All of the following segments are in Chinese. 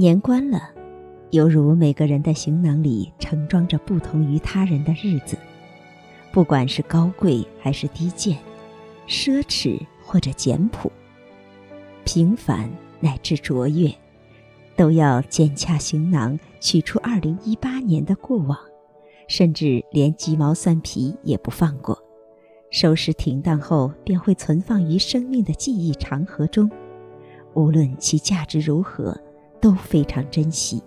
年关了，犹如每个人的行囊里盛装着不同于他人的日子，不管是高贵还是低贱，奢侈或者简朴，平凡乃至卓越，都要剪下行囊，取出二零一八年的过往，甚至连鸡毛蒜皮也不放过。收拾停当后，便会存放于生命的记忆长河中，无论其价值如何。都非常珍惜，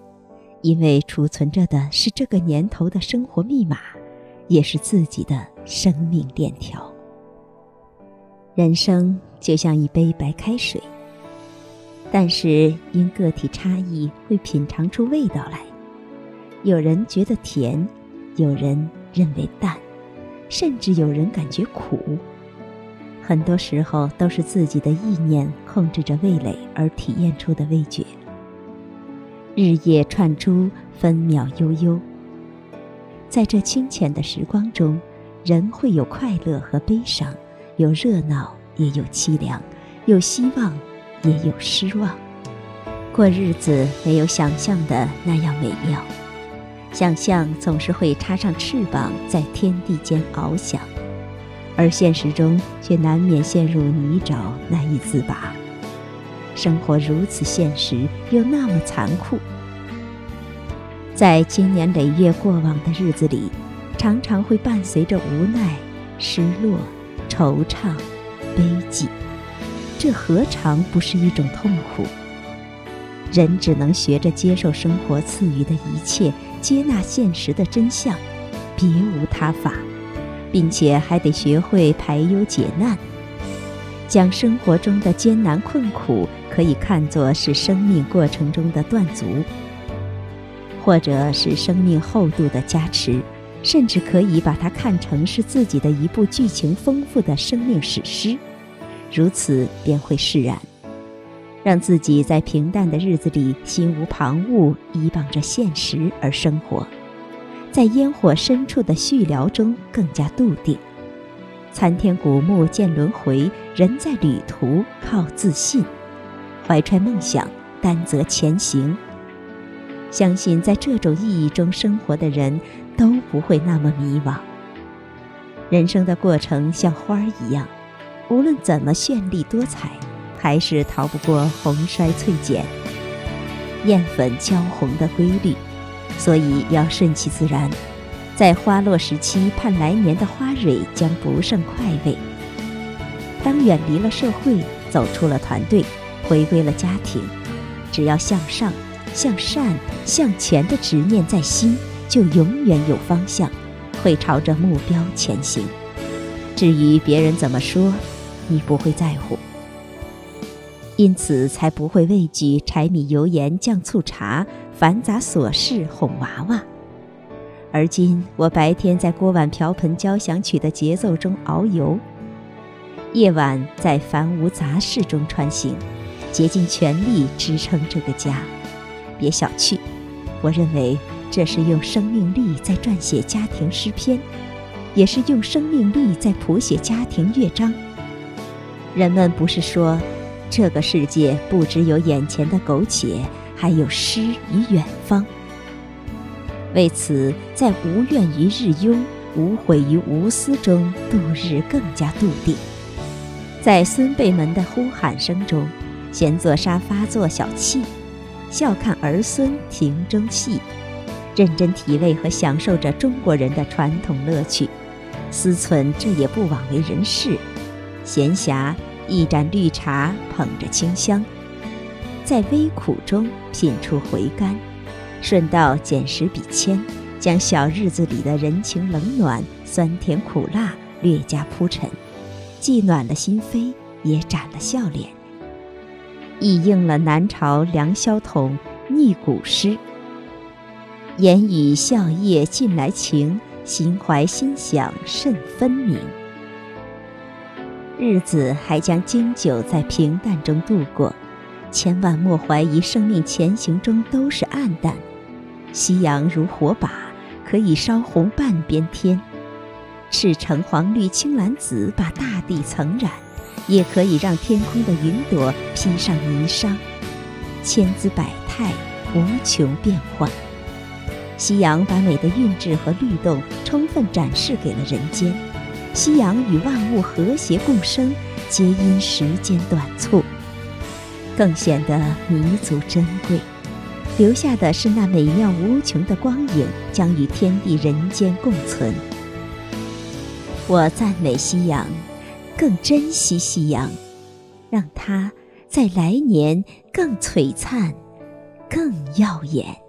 因为储存着的是这个年头的生活密码，也是自己的生命链条。人生就像一杯白开水，但是因个体差异会品尝出味道来。有人觉得甜，有人认为淡，甚至有人感觉苦。很多时候都是自己的意念控制着味蕾而体验出的味觉。日夜串珠，分秒悠悠。在这清浅的时光中，人会有快乐和悲伤，有热闹也有凄凉，有希望也有失望。过日子没有想象的那样美妙，想象总是会插上翅膀在天地间翱翔，而现实中却难免陷入泥沼，难以自拔。生活如此现实，又那么残酷。在经年累月过往的日子里，常常会伴随着无奈、失落、惆怅、悲寂。这何尝不是一种痛苦？人只能学着接受生活赐予的一切，接纳现实的真相，别无他法，并且还得学会排忧解难。将生活中的艰难困苦可以看作是生命过程中的断足，或者是生命厚度的加持，甚至可以把它看成是自己的一部剧情丰富的生命史诗。如此便会释然，让自己在平淡的日子里心无旁骛，依傍着现实而生活，在烟火深处的续聊中更加笃定。参天古木见轮回，人在旅途靠自信，怀揣梦想，担责前行。相信在这种意义中生活的人，都不会那么迷惘。人生的过程像花儿一样，无论怎么绚丽多彩，还是逃不过红衰翠减、艳粉娇红的规律，所以要顺其自然。在花落时期，盼来年的花蕊将不胜快慰。当远离了社会，走出了团队，回归了家庭，只要向上、向善、向前的执念在心，就永远有方向，会朝着目标前行。至于别人怎么说，你不会在乎，因此才不会畏惧柴米油盐酱醋茶、繁杂琐事哄娃娃。而今，我白天在锅碗瓢盆交响曲的节奏中遨游，夜晚在繁芜杂事中穿行，竭尽全力支撑这个家。别小觑，我认为这是用生命力在撰写家庭诗篇，也是用生命力在谱写家庭乐章。人们不是说，这个世界不只有眼前的苟且，还有诗与远方。为此，在无怨于日庸、无悔于无私中度日更加笃定。在孙辈们的呼喊声中，闲坐沙发做小憩，笑看儿孙庭中戏，认真体味和享受着中国人的传统乐趣。思忖这也不枉为人世。闲暇一盏绿茶，捧着清香，在微苦中品出回甘。顺道捡拾笔签，将小日子里的人情冷暖、酸甜苦辣略加铺陈，既暖了心扉，也展了笑脸，亦应了南朝梁萧统逆古诗：“言语笑靥近来情，心怀心想甚分明。”日子还将经久在平淡中度过，千万莫怀疑生命前行中都是暗淡。夕阳如火把，可以烧红半边天；赤橙黄绿青蓝紫，把大地层染，也可以让天空的云朵披上霓裳。千姿百态，无穷变幻。夕阳把美的韵致和律动充分展示给了人间，夕阳与万物和谐共生，皆因时间短促，更显得弥足珍贵。留下的是那美妙无穷的光影，将与天地人间共存。我赞美夕阳，更珍惜夕阳，让它在来年更璀璨，更耀眼。